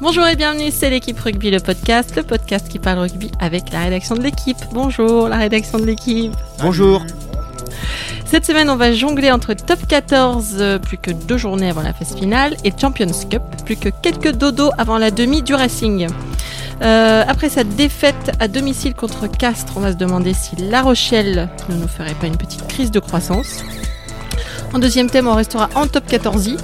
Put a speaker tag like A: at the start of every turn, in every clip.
A: Bonjour et bienvenue, c'est l'équipe rugby, le podcast, le podcast qui parle rugby avec la rédaction de l'équipe. Bonjour, la rédaction de l'équipe.
B: Bonjour.
A: Cette semaine, on va jongler entre top 14, euh, plus que deux journées avant la phase finale, et Champions Cup, plus que quelques dodos avant la demi du Racing. Euh, après cette défaite à domicile contre Castres, on va se demander si La Rochelle ne nous ferait pas une petite crise de croissance. En deuxième thème, on restera en top 14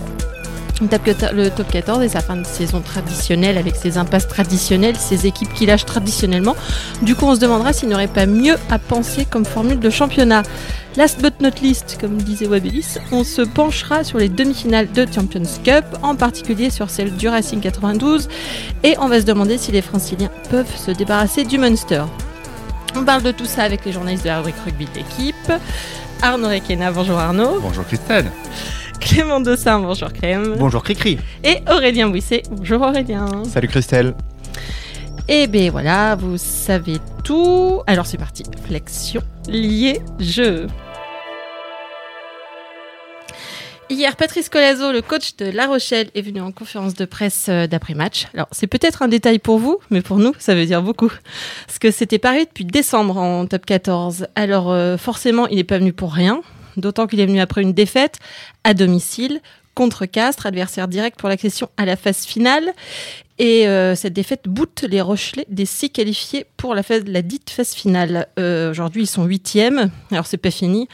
A: le top 14 et sa fin de saison traditionnelle avec ses impasses traditionnelles, ses équipes qui lâchent traditionnellement. Du coup, on se demandera s'il n'y aurait pas mieux à penser comme formule de championnat. Last but not least, comme disait Wabelis, on se penchera sur les demi-finales de Champions Cup, en particulier sur celle du Racing 92, et on va se demander si les franciliens peuvent se débarrasser du Munster. On parle de tout ça avec les journalistes de la rubrique rugby de l'équipe. Arnaud Requena, bonjour Arnaud.
B: Bonjour Christelle.
A: Clément Dossin, bonjour Clem.
B: Bonjour Cricri.
A: Et Aurélien Bouisset, bonjour Aurélien.
B: Salut Christelle.
A: Et eh bien voilà, vous savez tout. Alors c'est parti, flexion, lié, jeu. Hier, Patrice Colazo, le coach de La Rochelle, est venu en conférence de presse euh, d'après-match. Alors, c'est peut-être un détail pour vous, mais pour nous, ça veut dire beaucoup. Parce que c'était pareil depuis décembre en top 14. Alors, euh, forcément, il n'est pas venu pour rien d'autant qu'il est venu après une défaite à domicile contre Castres, adversaire direct pour l'accession à la phase finale. Et euh, cette défaite boute les Rochelais des six qualifiés pour la, dite phase finale. Euh, aujourd'hui, ils sont huitièmes. Alors, c'est pas fini.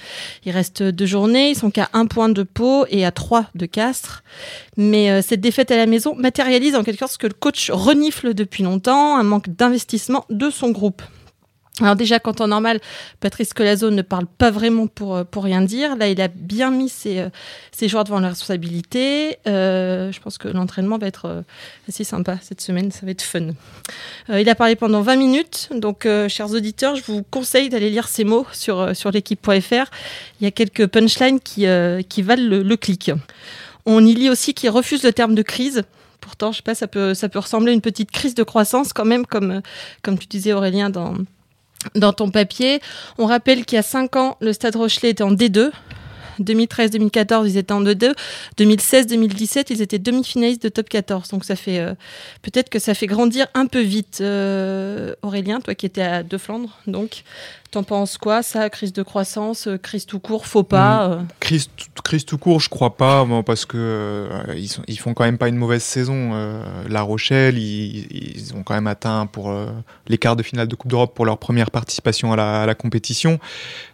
A: Il reste deux journées. Ils sont qu'à un point de Pau et à trois de Castres. Mais euh, cette défaite à la maison matérialise en quelque sorte ce que le coach renifle depuis longtemps, un manque d'investissement de son groupe. Alors déjà, quand en normal, Patrice Colazo ne parle pas vraiment pour, euh, pour rien dire. Là, il a bien mis ses, euh, ses joueurs devant la responsabilité. Euh, je pense que l'entraînement va être assez sympa cette semaine, ça va être fun. il a parlé pendant 20 minutes, donc chers auditeurs, je vous conseille d'aller lire ces mots sur, sur l'équipe.fr. Il y a quelques punchlines qui, qui valent le, le clic. On y lit aussi qu'il refuse le terme de crise. Pourtant, je sais pas, ça peut, ça peut ressembler à une petite crise de croissance quand même, comme, comme tu disais Aurélien dans dans ton papier. On rappelle qu'il y a 5 ans, le Stade Rochelet était en D2. 2013-2014, ils étaient en D2. 2016-2017, ils étaient demi-finalistes de top 14. Donc ça fait euh, peut-être que ça fait grandir un peu vite. Euh, Aurélien, toi qui étais à De Flandre, donc T'en penses quoi, ça Crise de croissance, euh, crise tout court, faut pas
C: mmh. crise, crise, tout court, je crois pas, parce que ils, sont, ils, font quand même pas une mauvaise saison. la Rochelle, ils, ont quand même atteint pour les quarts de finale de Coupe d'Europe pour leur première participation à la, à la compétition.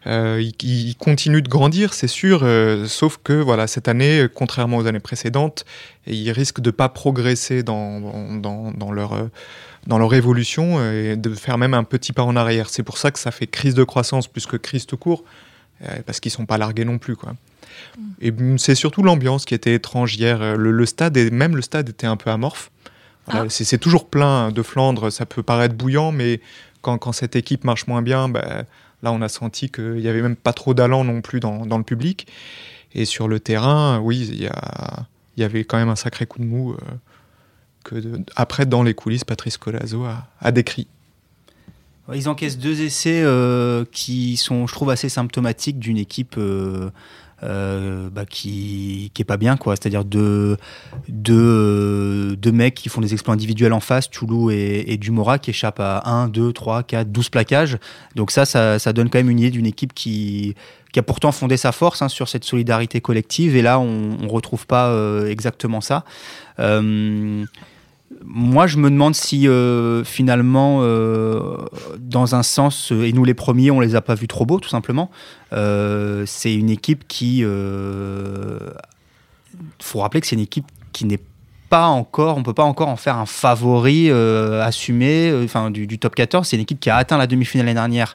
C: Ils, ils, continuent de grandir, c'est sûr euh, sauf que voilà, cette année, contrairement aux années précédentes, ils risquent de ne pas progresser dans, dans, leur, euh, dans leur évolution et de faire même un petit pas en arrière. C'est pour ça que ça fait crise de croissance plus que crise tout court, euh, parce qu'ils ne sont pas largués non plus. Quoi. Mm. Et c'est surtout l'ambiance qui était étrange hier. Le, stade, et même le stade était un peu amorphe. Ah. C'est toujours plein de Flandre, ça peut paraître bouillant, mais quand, quand cette équipe marche moins bien, bah, Là, on a senti qu'il n'y avait même pas trop d'allant non plus dans, le public. Et sur le terrain, oui, il y, avait quand même un sacré coup de mou euh, après, dans les coulisses, Patrice Colazo a, décrit.
B: Ils encaissent deux essais euh, qui sont, je trouve, assez symptomatiques d'une équipe euh, euh, bah, qui, qui est pas bien. C'est-à-dire deux, mecs qui font des exploits individuels en face, Toulou et, et Dumora, qui échappent à 1, 2, 3, 4, 12 plaquages. Donc ça, ça, donne quand même une idée d'une équipe qui, a pourtant fondé sa force hein, sur cette solidarité collective. Et là, on ne retrouve pas exactement ça. Moi, je me demande si euh, finalement, euh, dans un sens, et nous les premiers, on les a pas vus trop beaux, tout simplement. Euh, c'est une équipe qui, faut rappeler que c'est une équipe qui n'est pas encore, on peut pas encore en faire un favori assumé, enfin du, top 14. C'est une équipe qui a atteint la demi-finale l'année dernière,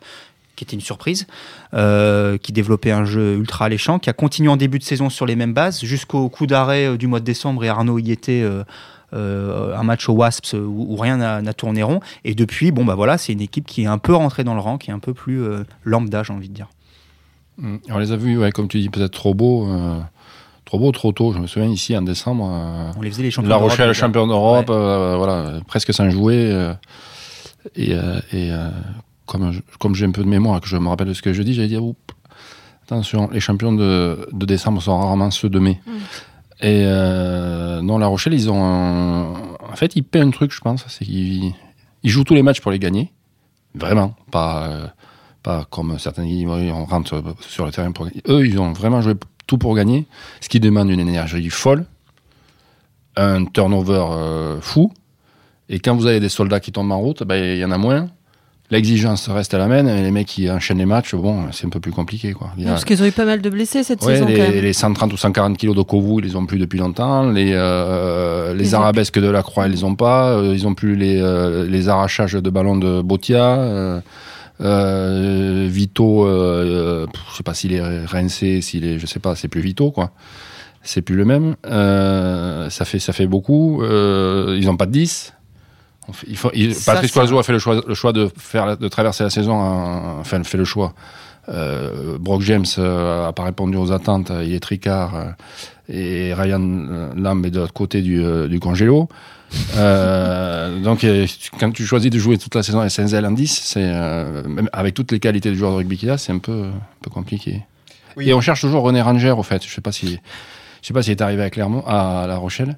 B: qui était une surprise, qui développait un jeu ultra alléchant, qui a continué en début de saison sur les mêmes bases jusqu'au coup d'arrêt du mois de décembre et Arnaud y était un match au Wasps où, rien n'a tourné rond. Et depuis, bon, bah voilà, c'est une équipe qui est un peu rentrée dans le rang, qui est un peu plus euh, lambda, j'ai envie de dire.
D: Mm. On les a vus, ouais, comme tu dis, peut-être trop beaux. Euh, trop beau, trop tôt. Je me souviens ici en décembre.
B: on les faisait les champions
D: La Rochelle, champion d'Europe, voilà, presque sans jouer. et, et comme, comme j'ai un peu de mémoire, que je me rappelle de ce que je dis, j'allais dire, attention, les champions de, de, décembre sont rarement ceux de mai. Mm. Et euh, non, La Rochelle, ils ont, fait, il paie un truc, je pense, c'est qu'il il joue tous les matchs pour les gagner. Vraiment. Pas, euh, pas comme certains on rentre sur le terrain pour gagner. Eux, ils ont vraiment joué tout pour gagner, ce qui demande une énergie folle, un turnover euh, fou. Et quand vous avez des soldats qui tombent en route, ben, il y en a moins. L'exigence reste à la main, et les mecs qui enchaînent les matchs, bon, c'est un peu plus compliqué. Quoi.
A: Parce qu'ils ont eu pas mal de blessés cette
D: Ouais,
A: saison quand
D: les,
A: même.
D: les 130 ou 140 kilos de Kovu, ils les ont plus depuis longtemps. Les, euh, les
A: ont
D: arabesques de la Croix, ils les ont pas. Euh, ils ont plus les, euh, les arrachages de ballons de Botia. Euh, euh, Vito, euh, je sais pas s'il est rincé, s'il est, je sais pas, c'est plus Vito quoi. C'est plus le même. Euh, ça fait, ça fait beaucoup. Euh, ils ont pas de 10. On fait- il faut, il-
B: Ça,
D: Patrice Coiseau a fait le choix, le choix de faire, de traverser la saison. en- enfin, fait le choix. Euh, Brock James euh, a pas répondu aux attentes. Il est tricard euh, et Ryan Lamb est de l'autre côté du, euh, du congélo. Donc, quand tu choisis de jouer toute la saison à Senzel en 10, c'est euh, même avec toutes les qualités du joueur de rugby qu'il a, c'est un peu, un peu compliqué.
C: Oui.
D: Et on cherche toujours René Ranger, au fait. Je sais pas si, je sais pas s'il est arrivé à Clermont, à La Rochelle,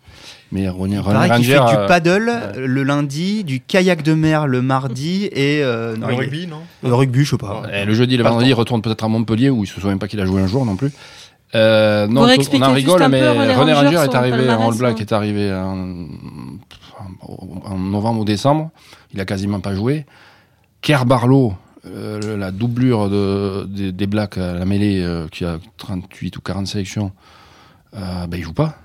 D: mais René,
B: Il
D: René
B: paraît qu'il
D: Ranger.
B: fait
D: euh,
B: du paddle le lundi, du kayak de mer le mardi et euh, non,
C: Le
B: il-
C: rugby, non
B: le rugby, je sais pas.
D: Et le jeudi et le
B: Pas
D: vendredi, il retourne peut-être à Montpellier où il se souvient pas qu'il a joué un jour non plus. Euh, non,
A: Pour
D: on en rigole, mais
A: René
D: René
A: Ranger, son
D: est arrivé en All Black,
A: hein.
D: est arrivé en, en novembre ou décembre. Il a quasiment pas joué. Kerr Barlow, euh, la doublure de, des, des Blacks à la mêlée, euh, qui a 38 ou 40 sélections, euh, ben, il joue pas.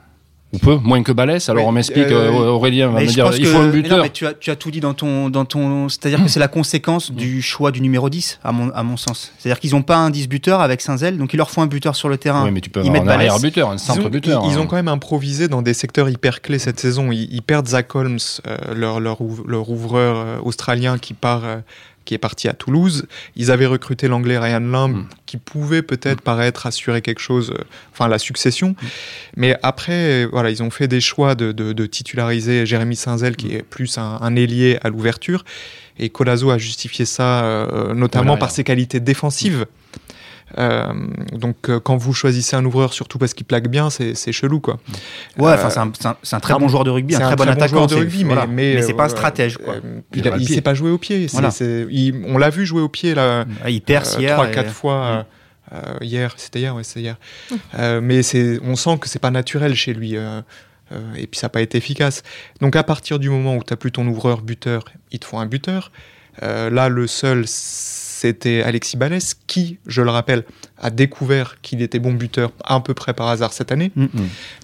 D: Ou peu, moins que Balès. Alors on m'explique,
C: euh,
D: euh, Aurélien va me dire, il
B: que-
D: faut un
B: mais non,
D: buteur.
B: mais tu, as, tu as tout dit dans ton. Dans ton C'est-à-dire que c'est la conséquence du choix du numéro 10, à mon, à mon sens. C'est-à-dire qu'ils n'ont pas un 10 buteur avec Saint-Zel, donc il leur faut un buteur sur le terrain.
D: Oui, mais tu peux
B: ils
D: avoir un
B: mettent Balès.
D: arrière-buteur, un
C: Ils ont,
D: centre-buteur.
C: ils- ils
D: hein.
C: ont quand même improvisé dans des secteurs hyper clés cette saison. Ils, ils perdent Zach Holmes, euh, leur, leur, ouv- leur ouvreur euh, australien qui part, euh, qui est parti à Toulouse. Ils avaient recruté l'anglais Ryan Lamb,
D: Mm.
C: qui pouvait peut-être paraître assurer quelque chose, euh, enfin la succession. Mais après, voilà, ils ont fait des choix de, de- de titulariser Jérémy Saint-Zel, qui est plus un, un ailier à l'ouverture. Et Colazo a justifié ça euh, notamment
D: Voilà,
C: par ses qualités défensives. Euh, donc euh, quand vous choisissez un ouvreur, surtout parce qu'il plaque bien, c'est chelou quoi.
B: Ouais,
C: Euh,
B: enfin, c'est un, c'est un- très bon joueur de rugby, un
C: C'est
B: très bon attaquant.
C: joueur de rugby, mais,
B: voilà.
C: mais,
B: c'est pas un
C: euh,
B: stratège, quoi.
C: euh,
D: Il
C: il sait pas jouer au pied.
B: Voilà.
C: il- on l'a vu jouer au pied là.
B: Il perce
C: euh,
B: hier.
C: trois
B: et-
C: quatre fois euh, euh, hier c'était hier ouais c'est hier Euh, mais on sent que c'est pas naturel chez lui euh, euh, et puis ça n'a pas été efficace donc à partir du moment où tu plus ton ouvreur buteur il te faut un buteur Euh, là le seul c'était Alexis Balès qui je le rappelle a découvert qu'il était bon buteur à peu près par hasard cette année
B: Mm.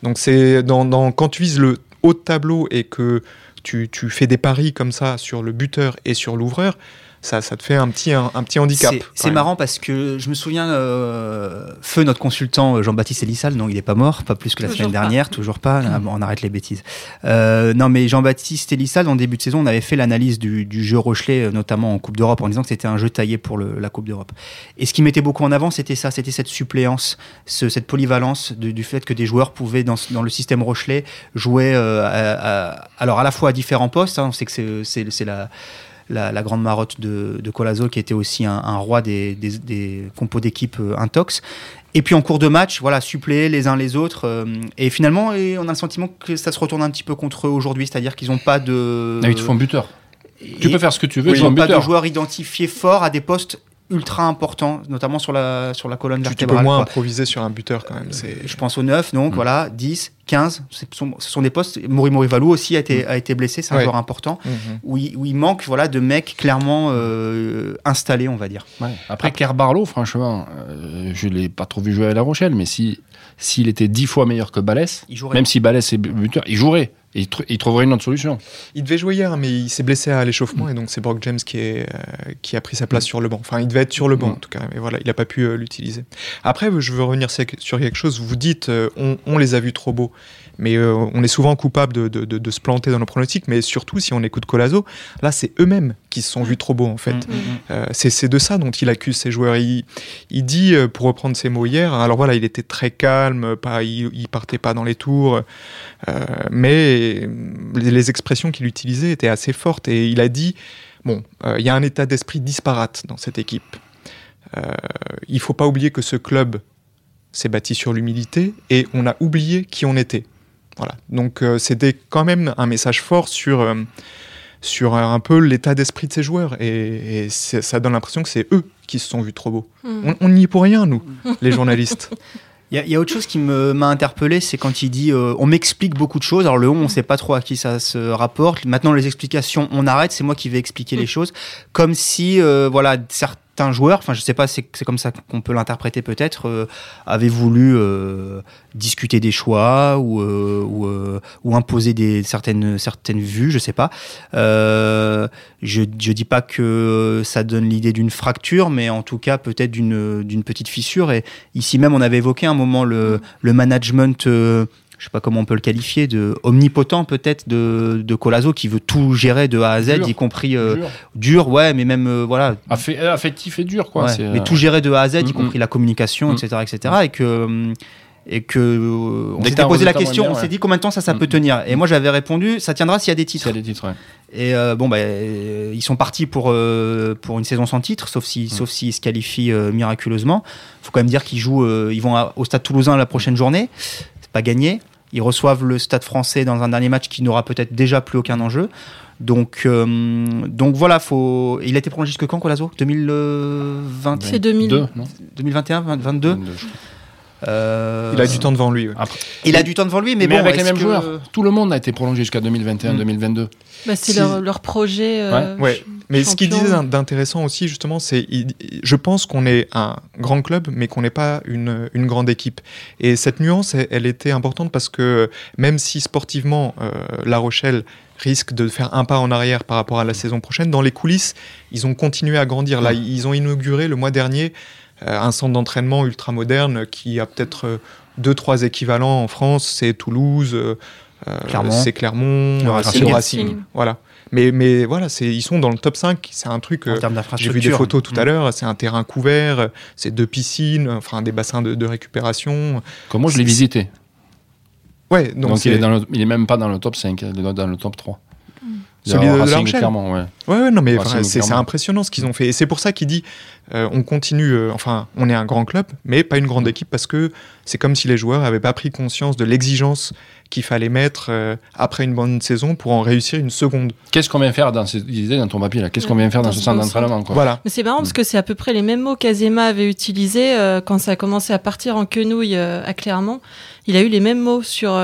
C: donc c'est dans, dans- quand tu vises le haut de tableau et que tu, tu fais des paris comme ça sur le buteur et sur l'ouvreur, ça, ça te fait un petit, un, un petit handicap.
B: C'est- marrant parce que je me souviens, euh, Feu, notre consultant euh, Jean-Baptiste Elissal, non, il n'est pas mort, pas plus que la
A: Toujours
B: semaine
A: pas.
B: dernière, toujours pas. Ah, bon, on arrête les bêtises. Euh, non, mais Jean-Baptiste Elissal, en début de saison, on avait fait l'analyse du, du jeu Rochelet, notamment en Coupe d'Europe, en disant que c'était un jeu taillé pour le- la Coupe d'Europe. Et ce qui mettait beaucoup en avant, c'était ça, c'était cette suppléance, ce- cette polyvalence du, du fait que des joueurs pouvaient, dans, le système Rochelet, jouer euh, à- à- alors à la fois à différents postes. hein, on sait que c'est la la, la grande marotte de, de Colazo, qui était aussi un, un roi des, des, des compos d'équipe euh, intox. Et puis en cours de match, voilà, suppléer les uns les autres. euh, et finalement, et on a le sentiment que ça se retourne un petit peu contre eux aujourd'hui, c'est-à-dire qu'ils n'ont pas de.
D: Ah, il te un buteur. Tu peux faire ce que tu veux,
B: ils n'ont pas de joueurs identifiés forts à des postes ultra importants, notamment sur la, sur la colonne
C: Tu, tu peux
B: vertébrale.
C: moins
B: quoi.
C: improviser sur un buteur quand même.
B: Je pense aux 9, donc
D: Mm.
B: voilà, 10, 15, ce sont, ce sont des postes. Mori Morivalou aussi a été, a été blessé, c'est un
C: Ouais.
B: joueur important
C: Mhm.
B: où il, où il manque voilà, de mecs clairement euh, installés, on va dire.
D: Ouais. Après, Kerr Barlow, franchement, euh, je l'ai pas trop vu jouer à La Rochelle, mais si s'il était dix fois meilleur que Balès, même si Balès est buteur, il jouerait. Et il, tr- il trouverait une autre solution.
C: Il devait jouer hier, mais il s'est blessé à l'échauffement et donc c'est Brock James qui, est, euh, qui a pris sa place sur le banc. Enfin, il devait être sur le banc
D: Mm.
C: en tout cas, mais voilà, il n'a pas pu euh, l'utiliser. Après, je veux revenir sur sur quelque chose. Vous dites, euh, on, on les a vus trop beaux, mais euh, on est souvent coupable de, de- de- de se planter dans nos pronostics, mais surtout si on écoute Colazo, là c'est eux-mêmes qui se sont vus trop beaux en fait.
B: Mm, mm, mm.
C: Euh, c'est de ça dont il accuse ses joueurs. Il, il dit, euh, pour reprendre ses mots hier, alors voilà, il était très calme, pas, il, il partait pas dans les tours, euh, mais les, les expressions qu'il utilisait étaient assez fortes. Et il a dit, bon, il y a un état d'esprit disparate dans cette équipe. Il faut pas oublier que ce club s'est bâti sur l'humilité et on a oublié qui on était. Voilà. Donc euh, c'était quand même un message fort sur, euh, sur un peu l'état d'esprit de ces joueurs. Et, ça donne l'impression que c'est eux qui se sont vus trop beaux.
A: Hmm.
C: On- n'y est pour rien, nous, les journalistes.
B: Il y, a- il y a autre chose qui m'a interpellé, c'est quand il dit euh, on m'explique beaucoup de choses. Alors le on, on sait pas trop à qui ça se rapporte. Maintenant les explications, on arrête. C'est moi qui vais expliquer les choses, comme si euh, voilà certains joueurs, enfin je sais pas, c'est comme ça qu'on peut l'interpréter peut-être, euh, avaient voulu euh, discuter des choix ou euh, euh, ou imposer des certaines certaines vues, je sais pas. Je je dis pas que ça donne l'idée d'une fracture, mais en tout cas peut-être d'une petite fissure et Ici même, on avait évoqué un moment le, le management, je sais pas comment on peut le qualifier, de omnipotent peut-être de, de Colazo qui veut tout gérer de A à Z,
D: Dur.
B: y compris euh,
D: Dur.
B: dur, ouais, mais même euh, voilà,
D: Affe- affectif et dur, quoi.
B: ouais, mais
D: euh,
B: tout gérer de A à Z, y
D: Mm,
B: compris
D: mm.
B: la communication,
D: Mm.
B: etc., etc., et que et que euh, on s'était posé la question, on s'est dit combien de temps ça, ça
D: Mm.
B: peut tenir. Et moi j'avais répondu, ça tiendra s'il y a des titres.
D: c'est des titres, ouais.
B: Et bon, bah, ils sont partis pour, pour une saison sans titre, sauf si, sauf s'ils se qualifient miraculeusement. faut quand même dire qu'ils jouent, ils vont à- au Stade Toulousain la prochaine journée. Pas gagné. Ils reçoivent le Stade Français dans un dernier match qui n'aura peut-être déjà plus aucun enjeu. Donc, euh, donc voilà, faut. Il a été prolongé jusque quand, Colazo? 2020,
A: C'est 2000.
D: Deux, non?
B: 2021, 22
D: 22, je crois.
B: Euh,
C: Il a du temps devant lui. ouais.
B: Il a du temps devant lui, mais,
D: Mais,
B: bon,
D: avec les mêmes
B: que-
D: joueurs. Tout le monde a été prolongé jusqu'à 2021-2022.
A: Bah, c'est
C: Si-
A: leur, leur projet. euh,
C: Ouais. Mais ce qu'il
A: champion.
C: disait d'in- d'intéressant aussi, justement, c'est je pense qu'on est un grand club, mais qu'on n'est pas une, une grande équipe. Et cette nuance, elle, elle était importante parce que même si sportivement, euh, La Rochelle risque de faire un pas en arrière par rapport à la saison prochaine, dans les coulisses, ils ont continué à grandir. Là, ils ont inauguré le mois dernier euh, un centre d'entraînement ultra moderne qui a peut-être euh, deux, trois équivalents en France. C'est Toulouse, euh, euh,
B: Clermont.
C: c'est Clermont, euh, c'est
A: Racing.
C: Voilà. Mais, mais voilà, ils sont dans le top 5. C'est un truc.
B: en
C: euh, j'ai vu des photos tout à
B: Mm.
C: l'heure, c'est un terrain couvert, c'est deux piscines, enfin des bassins de, de récupération.
D: Comme moi, je l'ai visité.
C: Ouais, donc,
D: Donc, il,
C: c'est-
D: est dans le- il est même pas dans le top 5, il est dans le top 3.
C: Celui de La Rochelle
D: clairement, ouais.
C: Ouais, ouais, non, mais enfin, c'est impressionnant ce qu'ils ont fait. Et c'est pour ça qu'il dit euh, on continue, euh, enfin, on est un grand club, mais pas une grande équipe parce que c'est comme si les joueurs n'avaient pas pris conscience de l'exigence qu'il fallait mettre euh, après une bonne saison pour en réussir une seconde.
D: Qu'est-ce qu'on vient faire dans ce, il disait dans ton papier là Qu'est-ce qu'on vient faire dans,
A: Dans
D: ce
A: ce
D: centre d'entraînement quoi
C: Voilà.
A: Mais c'est marrant parce que c'est à peu près les mêmes mots qu'Azema avait utilisés euh, quand ça a commencé à partir en quenouille euh, à Clermont. Il a eu les mêmes mots sur.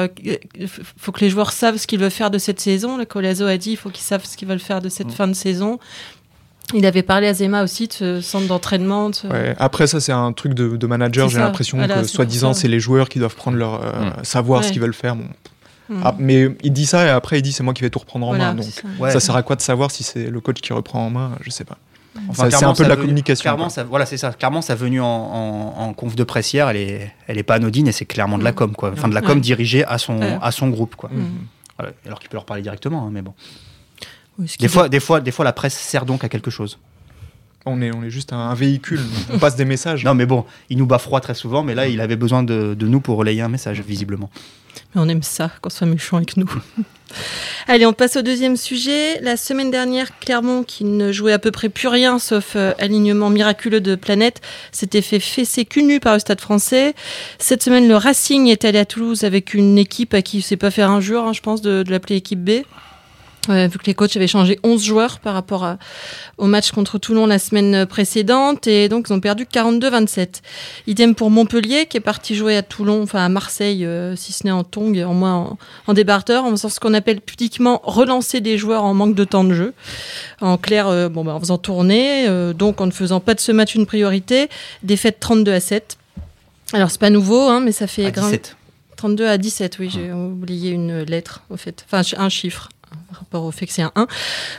A: faut que les joueurs savent ce qu'ils veulent faire de cette saison. Le Colazo a dit il faut qu'ils savent ce qu'ils veulent faire de cette
C: Mm.
A: fin de saison. Il avait parlé à Zema aussi de ce centre d'entraînement. de ce-
C: Ouais. Après, ça, c'est un truc de, de manager. J'ai l'impression
A: Voilà,
C: que, soi-disant, c'est les joueurs qui doivent prendre leur. euh,
D: Mm.
C: savoir ce qu'ils veulent faire. Bon.
A: Mm.
C: Ah, mais il dit ça et après, il dit c'est moi qui vais tout reprendre en
A: Voilà,
C: main. Donc,
A: ça.
B: Ouais.
C: ça sert à quoi de savoir si c'est le coach qui reprend en main Je sais pas.
B: Enfin,
C: c'est un peu de la communication,
B: Clairement,
C: quoi.
B: ça, voilà, c'est ça. Clairement, sa venue en, en, en conf de presse hier, elle est, elle est pas anodine et c'est clairement de la com, quoi. Enfin, de la com
A: Ouais.
B: dirigée à son,
A: Ouais.
B: à son groupe, quoi. Voilà. Alors qu'il peut leur parler directement, hein, mais bon. Des fois, des fois, des fois, la presse sert donc à quelque chose.
C: On est, on est juste un, véhicule. on passe des messages.
B: Non, mais bon, il nous bat froid très souvent, mais là, il avait besoin de, de nous pour relayer un message, visiblement.
A: Mais on aime ça, qu'on soit méchant avec nous. Allez, on passe au deuxième sujet. La semaine dernière, Clermont, qui ne jouait à peu près plus rien sauf euh, alignement miraculeux de Planète, s'était fait fesser cul nu par le Stade français. Cette semaine, le Racing est allé à Toulouse avec une équipe à qui il ne sait pas faire injure, hein, je pense, de, de l'appeler équipe B. Euh, vu que les coachs avaient changé 11 joueurs par rapport à- au match contre Toulon la semaine précédente, et donc ils ont perdu 42-27. Idem pour Montpellier, qui est parti jouer à Toulon, enfin à Marseille, euh, si ce n'est en tong, en moins en, en débarteur, en faisant ce qu'on appelle pudiquement relancer des joueurs en manque de temps de jeu. En clair, euh, bon, bah, en faisant tourner, euh, donc en ne faisant pas de ce match une priorité, défaite 32 à 7. Alors c'est pas nouveau, hein, mais ça fait
B: À
A: grin-
B: 17.
A: 32 à 17, oui, j'ai oublié une lettre, au fait. Enfin, un chiffre, par rapport au fait que c'est un 1.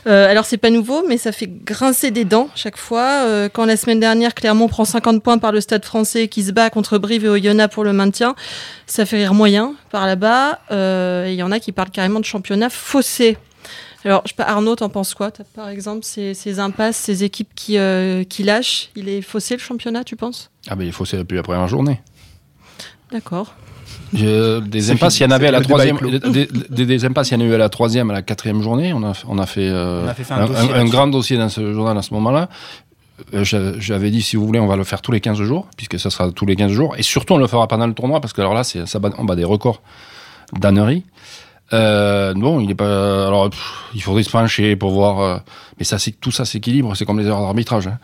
A: Euh, alors, c'est pas nouveau, mais ça fait grincer des dents chaque fois. Euh, quand la semaine dernière, Clermont prend 50 points par le Stade français qui se bat contre Brive et Oyonnax pour le maintien, ça fait rire moyen par là-bas. Euh, et Il y en a qui parlent carrément de championnat faussé. Alors, je sais pas, Arnaud, t'en penses quoi? T'as, Par exemple, ces, ces impasses, ces équipes qui, euh, qui lâchent, il est faussé le championnat, tu penses?
D: Ah ben il faut c'est depuis la première journée.
A: D'accord.
D: Je- des impasses, il y en avait à la troisième. Des, des- des impasses, il y en a eu à la troisième, à la quatrième journée. On a, on a fait, euh,
B: On a fait un
D: un,
B: dossier
D: un- un
B: là-dessus.
D: grand dossier dans ce journal à ce moment-là. Euh, j'a- J'avais dit, si vous voulez, on va le faire tous les 15 jours, puisque ça sera tous les 15 jours. Et surtout, on le fera pendant le tournoi, parce que alors là, c'est- ça bat, on bat des records d'Annery. Euh, bon, il est pas. Alors, il faudrait se pencher pour voir. Euh, mais ça, c'est tout ça s'équilibre. C'est comme les erreurs d'arbitrage. Hein.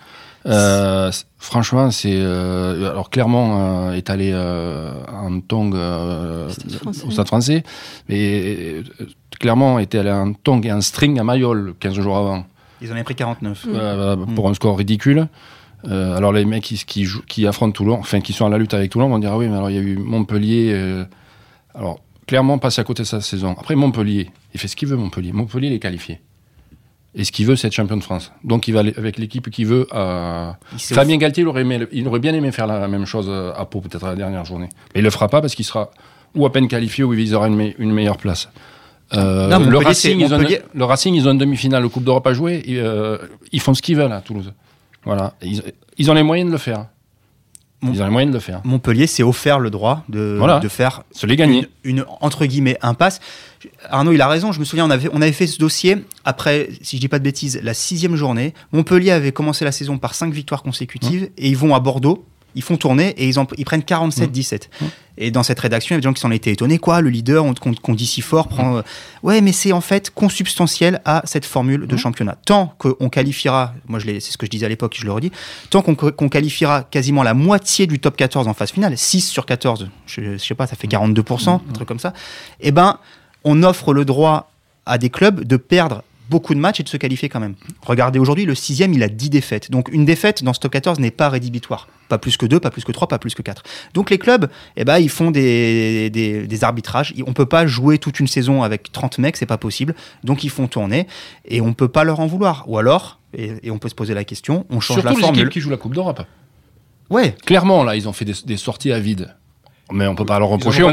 D: Euh, franchement, c'est alors clairement est allé en tong au Stade Français, mais clairement était allé en tong et en string à Mayol 15 jours avant.
B: Ils en avaient pris 49
D: pour un score ridicule. alors les mecs qui, qui, qui, affrontent Toulon, enfin qui sont à la lutte avec Toulon, vont dire ah oui, mais alors il y a eu Montpellier. alors clairement passé à côté de sa saison. Après, Montpellier, il fait ce qu'il veut, Montpellier. Montpellier, il est qualifié. Et ce qu'il veut, c'est être champion de France. Donc, il va avec l'équipe qu'il veut. Fabien Galtier, il aurait, il aurait, bien aimé faire la même chose à Pau, peut-être à la dernière journée. Mais il le fera pas parce qu'il sera ou à peine qualifié ou il visera une, une meilleure place. Euh, le, Racing, ils ont, le, Racing, ils ont une demi-finale, le Coupe d'Europe à jouer. Euh, ils font ce qu'ils veulent à Toulouse. Voilà. ils ont les moyens de le faire. Ils ont les moyens de le faire.
B: Montpellier s'est offert le droit de, de faire
D: Se les gagner.
B: Une, entre guillemets impasse. Arnaud, il a raison. Je me souviens, on avait, on avait fait ce dossier après, si je dis pas de bêtises, la sixième journée. Montpellier avait commencé la saison par cinq victoires consécutives mmh. et ils vont à Bordeaux ils font tourner et ils, ils prennent 47-17. Mmh. Mmh. Et dans cette rédaction, il y a des gens qui s'en étaient étonnés. Quoi, le leader qu'on dit si fort prend. Mmh. Euh, ouais, mais c'est en fait consubstantiel à cette formule de championnat. Tant qu'on qualifiera, moi c'est ce que je disais à l'époque, je le redis, tant qu'on qualifiera quasiment la moitié du top 14 en phase finale, 6 sur 14, je, je sais pas, ça fait 42%, un truc comme ça, eh ben, on offre le droit à des clubs de perdre beaucoup de matchs et de se qualifier quand même. Regardez aujourd'hui, le sixième, il a 10 défaites. Donc une défaite dans ce top 14 n'est pas rédhibitoire. Pas plus que 2, pas plus que 3, pas plus que 4. Donc les clubs, eh ben, ils font des, des, arbitrages. On peut pas jouer toute une saison avec 30 mecs, c'est pas possible. Donc ils font tourner et on peut pas leur en vouloir. Ou alors, et, on peut se poser la question, on change
D: la
B: formule.
D: les équipes qui jouent la Coupe d'Europe.
B: Ouais.
D: Clairement, là, ils ont fait des, des sorties à vide. Mais on peut pas leur reprocher.
C: Au,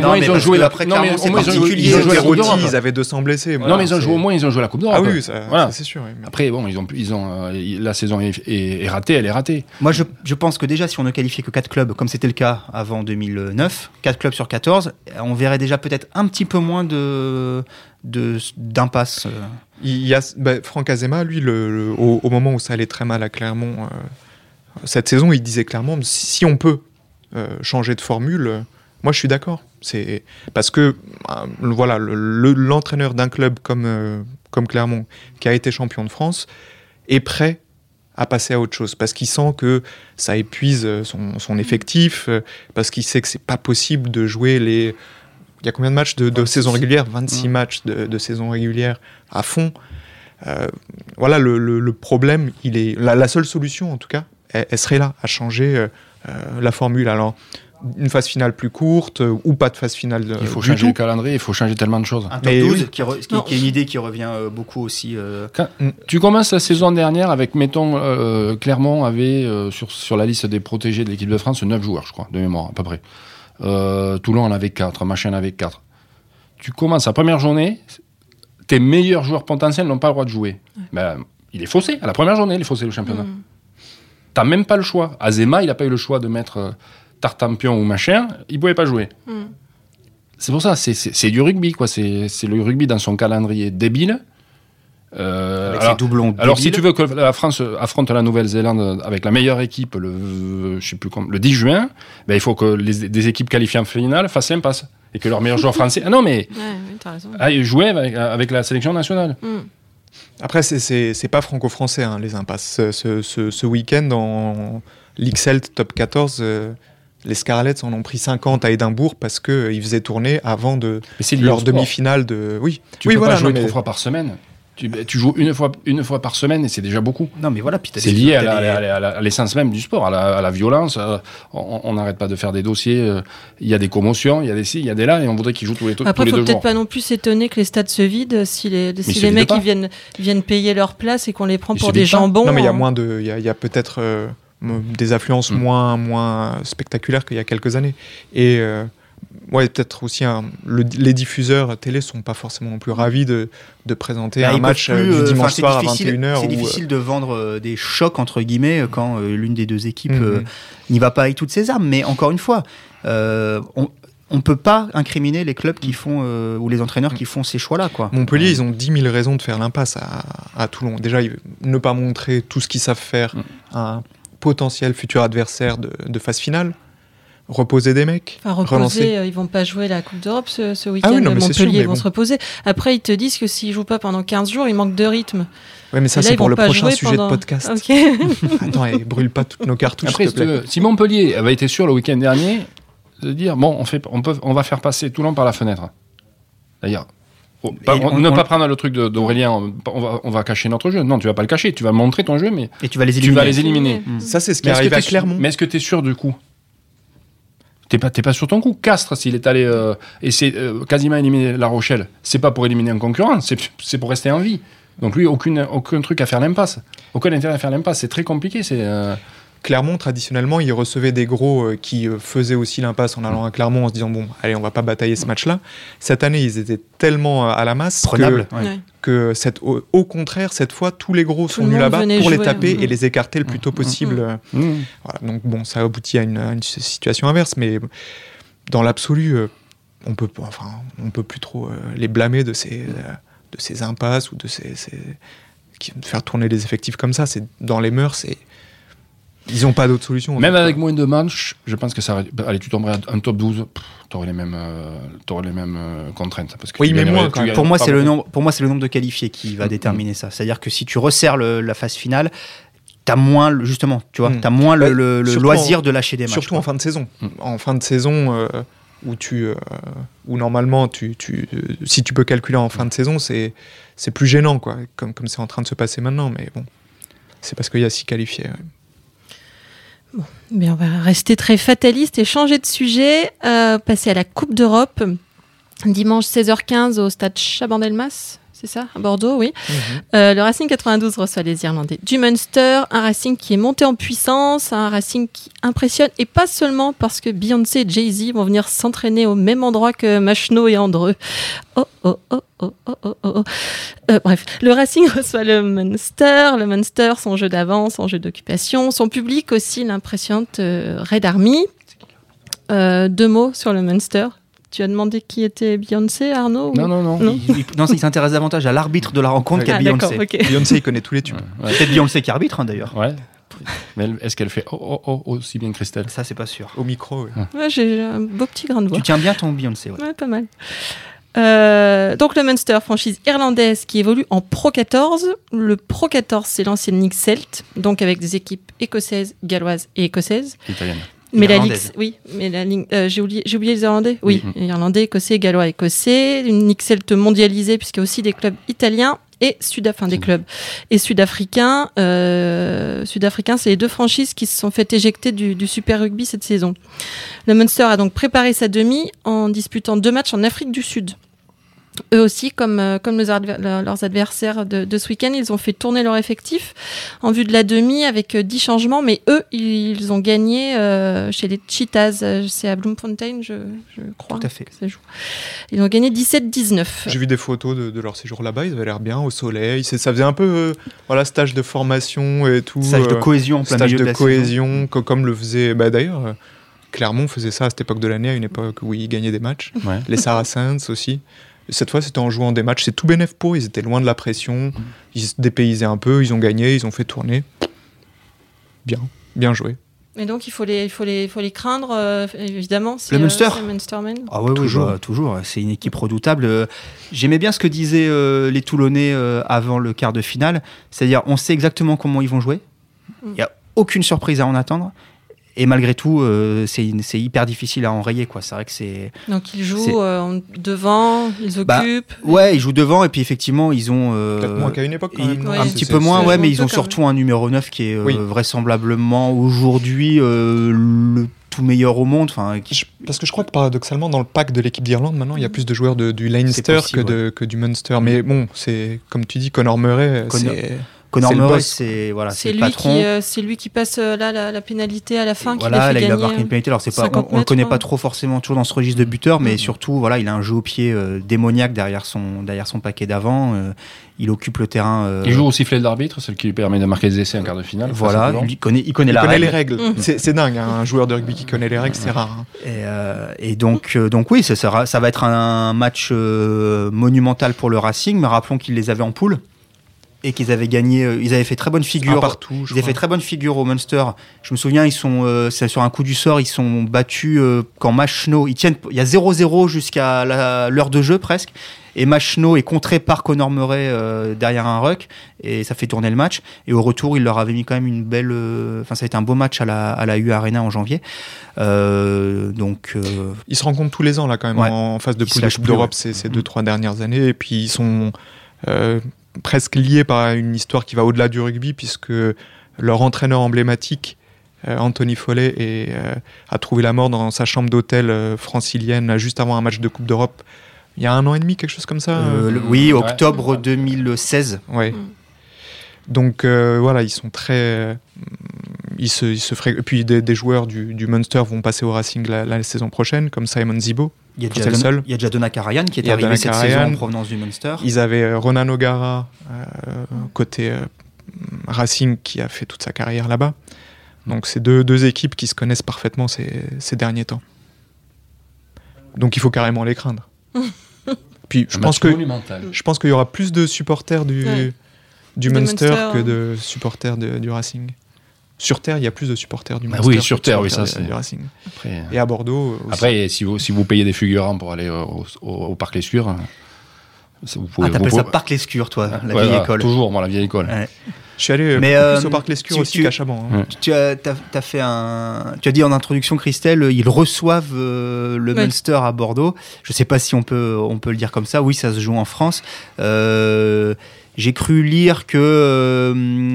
D: moins, ils ont joué la
C: Non, mais au moins, ils ont joué, ils ont joué la Coupe d'Europe. Ils avaient 200 blessés.
D: Non, mais ils ont joué, au moins, ils ont joué la Coupe d'Europe.
C: Ah oui, voilà. c'est sûr.
D: Après, bon, ils ont, ils ont, euh, la saison est, ratée, elle est ratée.
B: Moi, je, je, pense que déjà, si on ne qualifiait que 4 clubs, comme c'était le cas avant 2009, 4 clubs sur 14, on verrait déjà peut-être un petit peu moins de d'impasse. Euh.
C: Il y a bah, Franck Azema, lui, le, au, moment où ça allait très mal à Clermont, euh, cette saison, il disait clairement si on peut changer de formule moi, je suis d'accord. C'est parce que euh, voilà, l'entraîneur d'un club comme euh, comme Clermont, qui a été champion de France, est prêt à passer à autre chose parce qu'il sent que ça épuise euh, son, effectif, parce qu'il sait que c'est pas possible de jouer les. Il y a combien de matchs de, saison régulière? 26 matchs de, saison régulière à fond. voilà, le, problème, il est la, seule solution en tout cas, elle, serait là à changer la formule. Alors une phase finale plus courte euh, ou pas de phase finale.
D: il faut changer le calendrier, il faut changer tellement de choses.
B: Un top 12, qui, est une idée qui revient euh, beaucoup aussi. Euh.
D: Mm. tu commences la saison dernière avec, mettons, Clermont avait sur, sur la liste des protégés de l'équipe de France 9 joueurs, je crois, de mémoire, à peu près. Toulon en avait 4, Machin en avait 4. Tu commences la première journée, tes meilleurs joueurs potentiels n'ont pas le droit de jouer. Ben, il est faussé, à la première journée, il est faussé le championnat. Mm. T'as même pas le choix. Azema, il n'a pas eu le choix de mettre Tartampion ou machin, il pouvait pas jouer. Hmm. C'est pour ça, c'est du rugby, quoi. C'est le rugby dans son calendrier débile.
B: Euh, avec alors, doublons
D: alors si tu veux que la France affronte la Nouvelle-Zélande avec la meilleure équipe le, je sais plus le 10 juin, ben, il faut que les, des équipes qualifiées en finale fassent l'impasse. Et que leur meilleur joueur français. Ah non, mais. Ouais, jouer avec, la sélection nationale. Hmm.
C: Après, c'est pas franco-français, hein, les impasses. Ce, ce, week-end, en l'XL Top 14, les Scarlets en ont pris 50 à Édimbourg parce qu'ils euh, faisaient tourner avant de leur demi-finale de. Oui,
D: tu
C: oui,
D: peux
C: voilà,
D: pas jouer trois fois par semaine. Tu, joues une fois, une fois par semaine et c'est déjà beaucoup.
B: Non, mais voilà,
D: c'est lié à l'essence même du sport, à la, violence. Euh, on n'arrête pas de faire des dossiers. Euh, il y a des commotions, il y a des ci, il y a des là, et on voudrait qu'ils jouent tous les,
A: Après,
D: il
A: faut peut-être pas non plus s'étonner que les stades se vident si les, si les mecs viennent, viennent payer leur place et qu'on les prend pour des jambons.
C: Non, mais il y a moins de, il y a, peut-être des affluences mm. moins, moins spectaculaires qu'il y a quelques années. Et euh, ouais, peut-être aussi les diffuseurs télé sont pas forcément non plus ravis de, de présenter bah, un match euh, du euh, dimanche soir à 21h.
B: C'est difficile de vendre des chocs entre guillemets quand l'une des deux équipes mm-hmm. n'y va pas avec toutes ses armes. Mais encore une fois, on, on peut pas incriminer les clubs qui font ou les entraîneurs qui font ces choix-là. Quoi.
C: Montpellier, ils ont 10 000 raisons de faire l'impasse à, à, Toulon. Déjà, ne pas montrer tout ce qu'ils savent faire mm. à potentiel futur adversaire de, phase finale. Reposer des mecs.
A: Enfin, reposer, euh, ils vont pas jouer la Coupe d'Europe ce, ce week-end.
C: Ah oui, non, mais c'est
A: Montpellier
C: sûr, mais
A: vont se reposer. Après, ils te disent que s'ils jouent pas pendant 15 jours, ils manquent de rythme.
C: Ouais, mais ça, c'est pour le prochain sujet
A: pendant-
C: de podcast.
A: Ok.
C: Attends, et brûle pas toutes nos cartouches.
D: Après,
C: s'il te plaît.
D: si, si Montpellier avait été sûr le week-end dernier de dire bon, on, fait, on, peut, on va faire passer Toulon par la fenêtre. D'ailleurs, oh, pas- on- ne
B: on-
D: pas prendre le truc d'Aurélien, on, va, on va cacher notre jeu. Non, tu vas pas le cacher, tu vas montrer ton jeu, mais
B: Et tu vas les
D: tu
B: éliminer.
D: vas les éliminer.
B: Mm.
C: Ça, c'est ce qui à
D: sûr-
C: Clermont.
D: Mais est-ce que tu es sûr du coup T'es pas, pas sur ton coup. Castres, s'il est allé euh, c'est euh, quasiment éliminer La Rochelle, c'est pas pour éliminer un concurrent, c'est, c'est pour rester en vie. Donc lui, aucune, aucun truc à faire l'impasse. Aucun intérêt à faire l'impasse. C'est très compliqué. C'est, euh,
C: Clermont, traditionnellement, il recevait des gros euh, qui euh, faisaient aussi l'impasse en allant à Clermont en se disant bon, allez, on va pas batailler ce match-là. Cette année, ils étaient tellement euh, à la masse que,
B: Prenable. ouais.
A: Ouais.
C: que cette, au, au contraire, cette fois, tous les gros sont
A: le
C: venus là-bas pour les
A: jouer,
C: taper
A: mm.
C: et les écarter le plus tôt
D: Mm.
C: possible.
A: Mm.
D: mm.
C: Voilà, donc bon, ça aboutit à une, à une situation inverse, mais dans l'absolu, euh, on peut, enfin, on peut plus trop euh, les blâmer de ces, euh, de ces impasses ou de ces, faire tourner les effectifs comme ça. C'est dans les mœurs, c'est ils n'ont pas d'autre solution. en
D: Même
C: fait,
D: avec
C: quoi.
D: moins de matchs, je pense que ça. aurait- Allez, tu tomberais à un top 12, tu aurais les mêmes, euh, t'aurais les mêmes euh, contraintes. Parce que
C: Oui, mais moins, quand même.
B: Pour moi, c'est le nombre. Pour moi, c'est le nombre de qualifiés qui va
D: Mm.
B: déterminer ça. C'est-à-dire que si tu resserres le- la phase finale, t'as moins le- justement, tu vois,
C: Mm.
B: t'as moins le, loisir
C: en-
B: de lâcher des matchs.
C: Surtout
B: quoi.
C: en fin de saison.
D: Mm.
C: En fin de saison, euh, où, tu, euh, où normalement, tu, tu, euh, si tu peux calculer en fin de saison, c'est c'est plus gênant, quoi, comme comme c'est en train de se passer maintenant. Mais bon, c'est parce qu'il y a six qualifiés. ouais.
A: Mais on va rester très fataliste et changer de sujet. euh, passer à la Coupe d'Europe. Dimanche 16h15 au stade Chabandelmas. C'est ça, à Bordeaux, oui. Euh, le Racing 92 reçoit les Irlandais du Munster, un Racing qui est monté en puissance, un Racing qui impressionne, et pas seulement parce que Beyoncé et Jay-Z vont venir s'entraîner au même endroit que Machno et Andreux. Oh, oh, oh, oh, oh, oh, oh, oh. Euh, bref, le Racing reçoit le Munster, le Munster, son jeu d'avance, son jeu d'occupation, son public aussi, l'impressionnante euh, Red Army. Euh, deux mots sur le Munster. Tu as demandé qui était Beyoncé, Arnaud ou-
D: Non, non, non.
A: Non.
B: Il, il- s'intéresse davantage à l'arbitre de la rencontre
C: Ouais.
B: qu'à
A: Ah,
B: Beyoncé.
C: Beyoncé, il connaît tous les tubes.
D: Ouais.
B: Peut-être Beyoncé qui arbitre hein, d'ailleurs.
D: Ouais. Mais est-ce qu'elle fait oh, oh, oh, aussi bien que Christelle?
B: Ça, c'est pas sûr.
C: Au micro, ouais.
A: Ouais, j'ai un beau petit grain de voix.
B: Tu tiens bien ton Beyoncé. ouais.
A: Ouais, pas mal. Euh, donc le Munster, franchise irlandaise qui évolue en Pro 14. Le Pro 14, c'est l'ancienne Ligue Celt, donc avec des équipes écossaises, galloises et écossaises.
D: Italienne.
A: Mais la Ligue, oui, mais la euh, j'ai oublié, j'ai oublié les Irlandais. Oui,
D: Mhm.
A: Irlandais, Écossais, Gallois, Écossais. Une Celt mondialisée puisqu'il y a aussi des clubs italiens et sud, enfin des
D: Mhm.
A: clubs et sud-africains. Euh, sud-africains, c'est les deux franchises qui se sont fait éjecter du, du Super Rugby cette saison. Le Munster a donc préparé sa demi en disputant deux matchs en Afrique du Sud. Eux aussi, comme, euh, comme leurs, adver- leurs- leurs adversaires de, de ce week-end, ils ont fait tourner leur effectif en vue de la demi avec euh, 10 changements, mais eux, ils ont gagné euh, chez les Cheetahs, euh, c'est à Bloemfontein, je, je crois.
B: Tout à fait.
A: que ça joue. Ils ont gagné 17-19.
C: J'ai vu des photos de, de leur séjour là-bas, ils avaient l'air bien au soleil. C'est- Ça faisait un peu euh, voilà, stage de formation et tout.
B: Stage de
C: euh,
B: cohésion en plein
C: stage
B: milieu
C: de,
B: de, la
C: cohésion, co- comme le faisait. Bah, D'ailleurs, euh, Clermont faisait ça à cette époque de l'année, à une époque où ils gagnaient des matchs.
D: Ouais.
C: Les Saracens aussi. Et cette fois, c'était en jouant des matchs. C'est tout bénef pour eux. Ils étaient loin de la pression. Ils se dépaysaient un peu. Ils ont gagné. Ils ont fait tourner. Bien. Bien joué.
A: Et donc, il faut les, il faut les, il faut les craindre, euh, évidemment. si,
B: Le
A: euh,
B: Munster
A: Munstermen.
B: Ah oui,
C: Toujours.
B: toujours. toujours. C'est une équipe redoutable. Euh, J'aimais bien ce que disaient euh, les Toulonnais euh, avant le quart de finale. C'est-à-dire, on sait exactement comment ils vont jouer. Il
A: Mm.
B: n'y a aucune surprise à en attendre. Et malgré tout, euh, c'est hyper difficile à enrayer. quoi. C'est vrai que c'est.
A: Donc, ils jouent euh, devant, ils
B: Bah,
A: occupent.
B: Ouais, ils jouent devant. Et puis, effectivement, ils ont. euh,
C: Peut-être moins qu'à une époque quand
B: ils-
C: même. non
A: Ouais,
B: un petit peu moins, ouais, mais ils ont surtout un numéro 9 qui est euh,
C: Oui.
B: vraisemblablement aujourd'hui euh, le tout meilleur au monde. Enfin, qui-
C: Je- Parce que je crois que paradoxalement, dans le pack de l'équipe d'Irlande, maintenant, il y a plus de joueurs de- du Leinster
B: possible,
C: que, de, que du Munster. Mais bon, c'est comme tu dis, Connor Murray,
B: Connor-
C: c'est
B: Connor Murray,
C: boss.
B: c'est voilà,
A: C'est
B: c'est le
A: lui,
B: patron.
A: qui, euh, c'est lui qui passe euh, là la, la pénalité à la fin, qui
B: voilà,
A: les fait
B: là, il a
A: gagner.
B: marqué une pénalité. Alors, c'est pas, on,
A: 50
B: on le connaît
A: hein.
B: pas trop forcément toujours dans ce registre de buteur, mais
A: Mhm.
B: surtout, voilà, il a un jeu au pied euh, démoniaque derrière son, derrière son paquet d'avant. euh, il occupe le terrain. euh,
D: Il joue au sifflet de l'arbitre, celle qui lui permet de marquer des essais en quart de finale.
B: Voilà, il connaît, il connaît
C: il
B: la
C: connaît
B: règle.
C: les règles.
A: Mm.
C: C'est c'est dingue, hein, un joueur de rugby qui connaît les règles, c'est rare. hein.
B: Et, euh, et donc, euh, donc oui, ça, sera, ça va être un match euh, monumental pour le Racing, mais rappelons qu'il les avait en poule. Et qu'ils avaient gagné. euh, ils avaient fait très bonne
C: Un
B: figure.
C: partout, je
B: Ils avaient fait très bonne figure au Munster. Je me souviens, ils sont, euh, c'est sur un coup du sort, ils sont battus euh, quand Machno, ils tiennent, il y a 0-0 jusqu'à l'heure de jeu presque. Et Machno est contré par Conor Murray derrière un ruck et ça fait tourner le match. Et au retour, il leur avait mis quand même une belle. Enfin, ça a été un beau match à la, à la U Arena en janvier. Donc,
C: Ils se rencontrent tous les ans là quand même
B: Ouais.
C: en phase de poule d'Europe
B: ouais.
C: ces, ces
B: Mhm.
C: deux trois dernières années et puis ils sont euh, presque liés par une histoire qui va au-delà du rugby puisque leur entraîneur emblématique euh, Anthony Follet est, euh, a trouvé la mort dans sa chambre d'hôtel euh, francilienne juste avant un match de Coupe d'Europe il y a un an et demi quelque chose comme ça
B: euh, le- oui,
D: Ouais.
B: octobre 2016.
C: Ouais.
A: Mm.
C: Donc euh, voilà, ils sont très. euh, ils se, ils se fré- Et puis des, des joueurs du, du Munster vont passer au Racing la, la saison prochaine, comme Simon Zibo.
B: Il y a déjà, Don-
C: seul.
B: il y a déjà Donna Karayan qui est arrivé cette
C: Karayan.
B: saison en provenance du Munster.
C: Ils avaient euh, Ronan O'Gara, euh, côté euh, Racing, qui a fait toute sa carrière là-bas. Donc c'est deux, deux équipes qui se connaissent parfaitement ces, ces derniers temps. Donc il faut carrément les craindre. Puis je pense que je pense qu'il y aura plus de supporters du,
A: Ouais.
C: du
A: Du
C: Munster,
A: Munster,
C: que
A: hein.
C: de supporters de- du Racing. Sur Terre, il y a plus de supporters du
D: Bah
C: Munster.
D: oui, sur Terre, oui, ça, c'est-
C: du Racing.
D: Après,
C: Et à Bordeaux aussi.
D: après, si, vous, si vous payez des figurants pour aller au, au- au Parc Lescure, vous pouvez.
B: Ah, t'appelles ça Parc Lescure, toi, la
D: Ouais,
B: vieille école.
D: Toujours, moi, la vieille école.
B: Ouais.
C: je suis allé euh,
B: Mais, euh,
C: plus au Parc Lescure
B: tu-
C: aussi
B: tu-
C: qu'à Chaban. hein.
B: Tu as, t'as- t'as fait un. Tu as dit en introduction, Christelle, ils reçoivent euh, le
A: Ouais.
B: Munster à Bordeaux. Je sais pas si on peut, on peut le dire comme ça. Oui, ça se joue en France. Euh, J'ai cru lire que euh,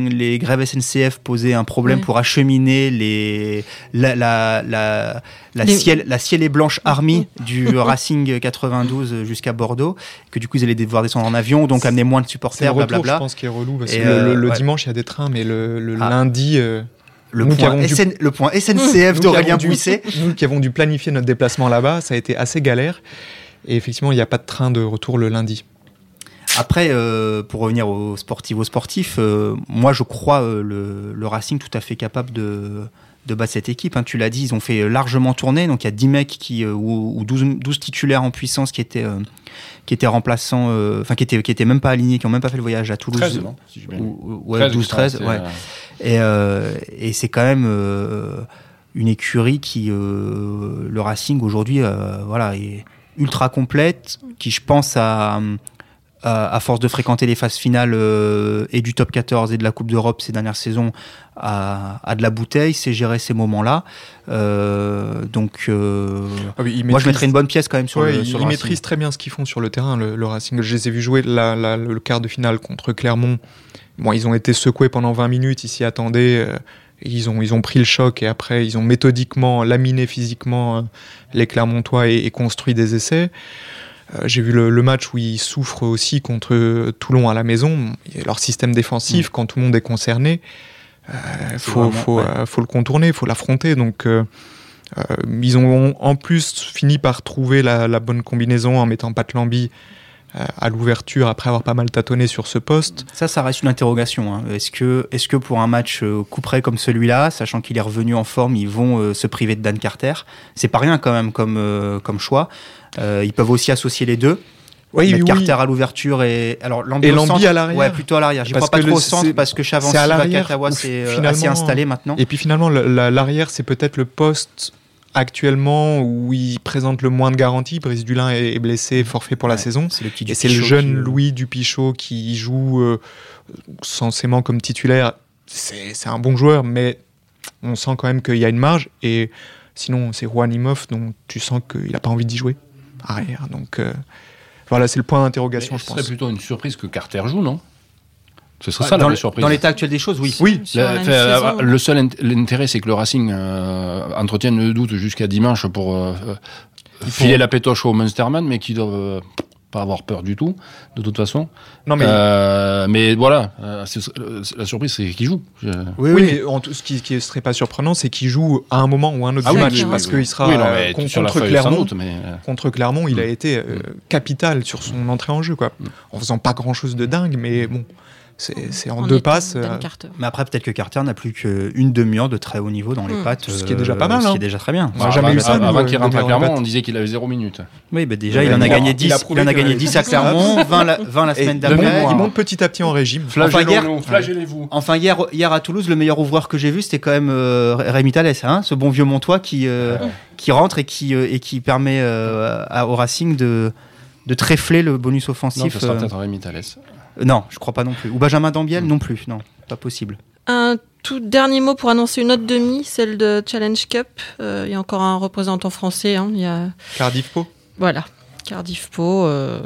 B: les grèves SNCF posaient un problème
A: Ouais.
B: pour acheminer les, la, la, la, la,
A: Les-
B: ciel, la ciel et blanche army du Racing 92 jusqu'à Bordeaux, que du coup ils allaient devoir descendre en avion, donc amener moins de
C: C'est le
B: supporters,
C: retour, je
B: blablabla.
C: pense, qui est relou. Parce
B: Et,
C: que le, le-
B: euh,
C: le
B: ouais.
C: dimanche, il y a des trains, mais le, le
B: Ah.
C: lundi, euh,
B: Le,
C: Nous qui
B: point
C: avons dû-
B: SN le point SNCF d'Aurélien Bouisset.
C: nous qui avons dû planifier notre déplacement là-bas, ça a été assez galère. Et effectivement, il n'y a pas de train de retour le lundi.
B: Après, euh, pour revenir aux sportifs, aux sportifs, euh, moi je crois euh, le, le Racing tout à fait capable de, de battre cette équipe. hein. Tu l'as dit, ils ont fait largement tourner. Donc il y a 10 mecs qui, euh, ou, ou 12, 12 titulaires en puissance qui étaient, euh, qui étaient remplaçants, euh, enfin qui étaient, qui étaient même pas alignés, qui ont même pas fait le voyage à Toulouse.
D: 13, non Si bien.
B: Ou- ouais,
D: 13,
B: 12,
D: qui sont
B: 13,
D: restés,
B: ouais.
D: euh,
B: Et, euh, et c'est quand même euh, une écurie qui, euh, le Racing aujourd'hui, euh, voilà, est ultra complète, qui je pense a, à, à force de fréquenter les phases finales euh, et du top 14 et de la Coupe d'Europe ces dernières saisons, a de la bouteille, sait gérer ces moments-là. Euh, donc, euh,
C: Ah oui,
B: moi je mettrais une bonne pièce quand même sur
C: Ouais,
B: le, sur
C: ils maîtrisent très bien ce qu'ils font sur le terrain, le, le Racing. Je les ai vus jouer la- la- le quart de finale contre Clermont. Bon, ils ont été secoués pendant 20 minutes, ils s'y attendaient. euh, ils, ont, ils ont pris le choc et après, ils ont méthodiquement laminé physiquement euh, les Clermontois et, et construit des essais. Euh, J'ai vu le, le match où ils souffrent aussi contre Toulon à la maison. Leur système défensif, quand tout le monde est concerné, il faut, faut,
B: ouais.
C: euh, faut le contourner, il faut l'affronter. Donc, euh, euh, ils ont en plus fini par trouver la, la bonne combinaison en mettant Pat Lamby euh, à l'ouverture après avoir pas mal tâtonné sur ce poste.
B: Ça, ça reste une interrogation. hein. Est-ce que, est que pour un match euh, coup près comme celui-là, sachant qu'il est revenu en forme, ils vont euh, se priver de Dan Carter? C'est pas rien quand même comme, euh, comme choix. Euh, ils peuvent aussi associer les deux.
C: Oui,
B: mettre
C: oui,
B: Carter à l'ouverture et alors
C: Et
B: centre.
C: à l'arrière.
B: Ouais, plutôt à l'arrière. J'y crois pas trop
C: le-
B: au centre parce que Chavancy,
C: c'est à l'arrière
B: Vakatawa, c'est euh, assez installé maintenant.
C: Et puis finalement, le- la- l'arrière, c'est peut-être le poste actuellement où il présente le moins de garanties. Brice Dulin est blessé, forfait pour la
B: Ouais,
C: saison.
B: C'est le petit
C: Et c'est le jeune
B: qui, euh,
C: Louis Dupichot qui joue euh, censément comme titulaire. C'est c'est un bon joueur, mais on sent quand même qu'il y a une marge. Et sinon, c'est Juan Imhoff dont tu sens qu'il n'a pas envie d'y jouer. Arrière. Donc euh, voilà, c'est le point d'interrogation, je
D: Ce serait
C: pense.
D: plutôt une surprise que Carter joue, non? Ce serait ça la
B: dans, le-
D: surprise.
B: dans l'état actuel des choses, oui.
C: Oui,
A: Sur
D: Le,
A: la
D: seul int- l'intérêt, c'est que le Racing euh, entretienne le doute jusqu'à dimanche pour euh, euh, filer la pétoche au Munsterman, mais qui doivent euh, pas avoir peur du tout, de toute façon.
C: non mais
D: Euh, mais voilà, euh, c'est- la surprise, c'est qu'il joue. Je-
B: Oui,
C: Oui,
B: oui.
C: mais en tout- ce qui, qui serait pas surprenant, c'est qu'il joue à un moment ou un autre
D: Ah
C: du
D: oui,
C: match,
A: oui,
C: parce
A: oui.
C: qu'il sera
D: Oui, non,
C: euh, contre
D: feuille, sans
C: Clermont.
D: doute, mais euh,
C: Contre Clermont, il a
D: Mm.
C: été euh, capital sur son entrée en jeu, quoi.
D: Mm.
C: En faisant pas grand chose de dingue, mais bon, c'est en,
A: En
C: deux passes. Euh.
B: Mais après, peut-être que Carter n'a plus qu'une demi-heure de très haut niveau dans les
A: Hmm.
B: pattes.
C: Ce qui est
B: euh,
C: déjà pas mal,
B: Ce
C: hein.
B: qui est déjà très bien.
C: On a jamais eu ça,
D: Avant
C: euh,
D: qu'il
C: de
D: rentre à
C: Clermont.
D: On disait qu'il avait 0 minutes.
B: Oui, bah déjà, il en a gagné
C: a
B: 10,
C: prouvé
B: il en a
C: que-
B: gagné 10 à Clermont, 20 la, 20 la
C: et
B: semaine d'après.
C: il monte petit à petit en régime.
D: Flagellez-vous.
B: Enfin, hier, hier à Toulouse, le meilleur ouvreur que j'ai vu, c'était quand même euh, Rémi Thalès, hein, ce bon vieux Montois qui, euh,
D: Ouais.
B: qui rentre et qui, euh, et qui permet euh, à- au Racing de, de tréfler le bonus
D: Non,
B: offensif.
D: ce sera
B: euh,
D: peut-être Rémi Thalès.
B: Euh, non, je crois pas non plus. Ou Benjamin Dambiel
D: Mm.
B: non plus. Non, pas possible.
A: Un tout dernier mot pour annoncer une autre demi, celle de Challenge Cup. Euh, Il y a encore un représentant français. hein, Il y a
C: Cardiff Po.
A: voilà. Cardiff Po, euh,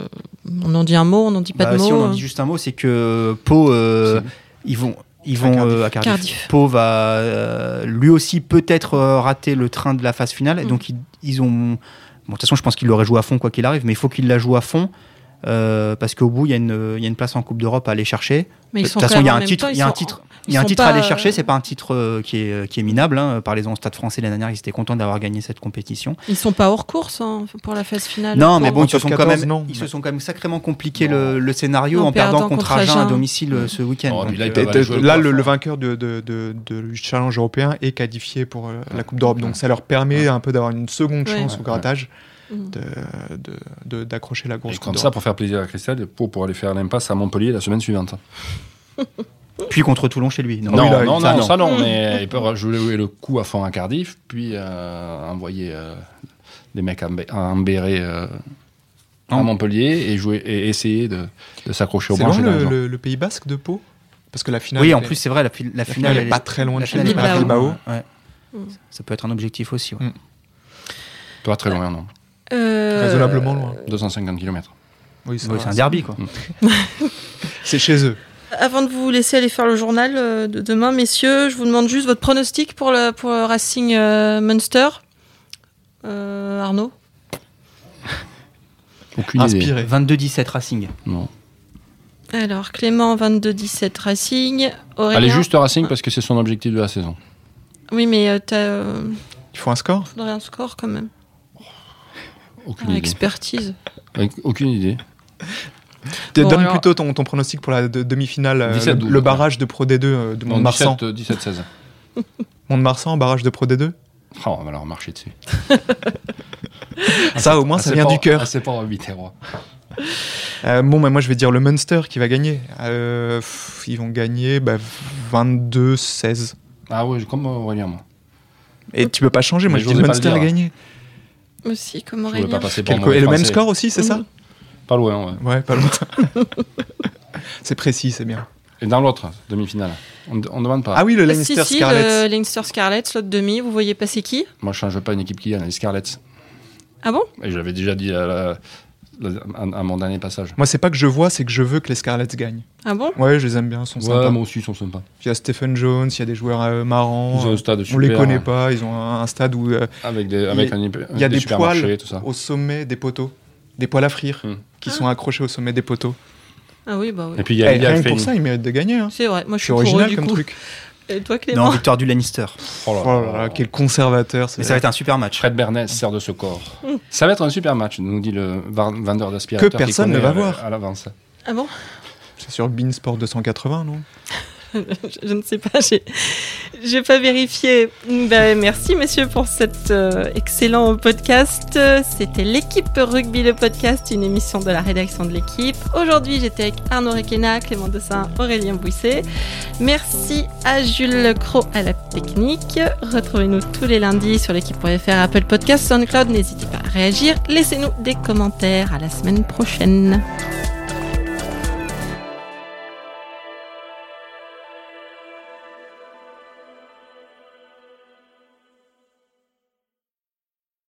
A: on en dit un mot, on n'en dit pas
B: Bah,
A: de
B: si
A: mot.
B: on en
A: hein.
B: dit juste un mot, c'est que Pau, euh,
D: C'est-
B: ils vont, ils vont
C: Cardiff.
B: euh, à Cardiff.
A: Cardiff.
B: Pau va euh, lui aussi peut-être euh, rater le train de la phase finale. Et
A: Mm.
B: donc ils, ils ont. Bon, de toute façon, je pense qu'il l'aurait joué à fond quoi qu'il arrive, mais il faut qu'il la joue à fond. Euh, parce qu'au bout, il y, a une- il y a une place en Coupe d'Europe à aller chercher.
A: Mais
B: De toute façon, il y a un titre,
A: temps,
B: il y a un titre, il y a un titre à aller
A: euh,
B: chercher. C'est pas un titre euh, qui est, qui est minable. Hein. Parlez-en au Stade Français l'année dernière, ils étaient contents d'avoir gagné cette compétition.
A: Ils sont pas hors course hein, pour la phase finale.
B: Non, mais bon, ils se sont
C: 14,
B: quand même,
C: non.
B: ils se sont quand même sacrément compliqué le, le scénario
A: En
B: en, perdant, contre
A: contre
B: Agen à domicile euh, ce week-end.
D: Oh, là,
B: euh,
D: le
C: là,
D: plafond.
C: le, le vainqueur de, de, de- de- du challenge européen est qualifié pour euh, la Coupe d'Europe. Donc ça leur permet un peu d'avoir une seconde chance au grattage
A: Mm.
C: de- de- de- d'accrocher la
D: Et
C: grosse Coupe
D: comme ça, pour faire plaisir à Christelle, pour, pour aller faire l'impasse à Montpellier la semaine suivante.
B: Puis contre Toulon chez lui.
D: Non,
C: oui, là,
D: non,
C: ça,
D: non, ça non, mais il peut jouer le coup à fond à Cardiff, puis euh, envoyer euh, des mecs en béret euh, à. Montpellier et, jouer, et essayer de, de s'accrocher au
C: C'est loin
D: et
C: le, le- le Pays Basque de Pau? Parce que la finale.
B: Oui, en plus, c'est vrai, la, fi- la
C: la
B: finale,
C: finale est
B: elle
C: pas très loin de chez
A: Bilbao.
B: pas
C: Bilbao.
B: Ouais.
A: Mm.
B: Ça peut être un objectif aussi. ouais.
C: Mm.
D: Pas très loin, non.
A: Euh,
C: Raisonnablement loin.
D: 250 km.
C: Oui,
B: c'est un derby, quoi.
C: C'est chez eux.
A: Avant de vous laisser aller faire le journal euh, de demain, messieurs, je vous demande juste votre pronostic pour le, pour le Racing euh, Munster. Euh, Arnaud
D: Aucune idée.
C: Inspiré.
B: 22-17 Racing.
D: Non.
A: Alors, Clément, 22-17 Racing. Aurélien
D: Allez, juste Racing parce que c'est son objectif de la saison.
A: Oui, mais euh, t'as, euh,
C: Il faut un score?
A: faudrait un score quand même.
D: Aucune
A: Ah,
D: idée.
A: expertise.
D: Avec aucune idée.
A: Bon,
C: Donne
A: alors-
C: plutôt ton, ton pronostic pour la de- demi-finale, euh,
D: 17,
C: le,
D: 12,
C: le
D: ouais.
C: barrage de Pro D2 euh, de Mont-de-Marsan.
D: 17, 17, 16.
C: Mont-de-Marsan, barrage de Pro D2
D: Oh, on va leur marcher dessus.
C: Ça, au moins,
D: Ah,
C: ça vient
D: pas-
C: du cœur.
D: ah, C'est pas en Viterrois.
C: Euh, bon, bah, moi, je vais dire le Munster qui va gagner. Euh, pff, ils vont gagner bah, 22-16.
D: Ah oui, comme Aurélien, moi.
C: Et tu peux pas changer, moi
D: Mais
C: je dis Munster a gagné.
A: Aussi, comme Aurélien.
D: pas passer pour
C: Quel
D: un
C: co- Et le même score aussi, c'est ça
D: Pas loin, ouais.
C: Ouais, pas loin. c'est précis, c'est bien.
D: Et dans l'autre, demi-finale, on, on demande pas.
C: Ah oui, le
A: Ah,
C: Leinster
A: si, si,
C: Scarlets.
A: le Leinster Scarlets, l'autre demi, vous voyez passer qui?
D: Moi, je change pas une équipe qui gagne, les Scarlets.
A: Ah bon?
D: Et j'avais déjà dit à, la- à- à mon dernier passage.
C: Moi, c'est pas que je vois, c'est que je veux que les Scarlets gagnent.
A: Ah bon?
C: Ouais, je les aime bien, ils sont
D: Ouais,
C: sympas.
D: moi aussi, ils sont sympas.
C: Il y a Stephen Jones, il y a des joueurs euh, marrants.
D: Ils ont un stade
C: on
D: super.
C: les connaît pas, ils ont un, un stade où euh,
D: Avec, des, avec un,
C: il y a des
D: supermarchés,
C: poils
D: tout ça.
C: au sommet des poteaux, des poils à frire
D: Hmm.
C: qui sont accrochés au sommet des poteaux.
A: Ah oui, bah oui.
D: Et puis il y a,
C: Eh,
D: y a
C: rien que pour
D: une-
C: ça, ils méritent de gagner. Hein.
A: C'est vrai, moi je suis
C: C'est
A: pour eux
C: original
A: du
C: comme
A: coup.
C: truc.
A: Et toi Clément
B: Non, victoire du Lannister.
D: Oh là
C: Oh là là, quel conservateur.
B: Mais ça va être un super match.
D: Fred Bernès sert de ce corps. Ça va être un super match, nous dit le vendeur d'aspirateurs.
C: Que personne ne va voir.
D: À l'avance.
A: Ah bon?
C: C'est sur Beansport 280, non?
A: je, ne sais pas, j'ai j'ai pas vérifié. Ben, merci messieurs pour cet euh, excellent podcast. C'était l'équipe rugby le podcast, une émission de la rédaction de l'équipe. Aujourd'hui j'étais avec Arnaud Requena, Clément Dessin, Aurélien Bouisset. Merci à Jules Cro à la technique. Retrouvez-nous tous les lundis sur l'équipe.fr, Apple Podcast, SoundCloud. N'hésitez pas à réagir. Laissez-nous des commentaires. À la semaine prochaine.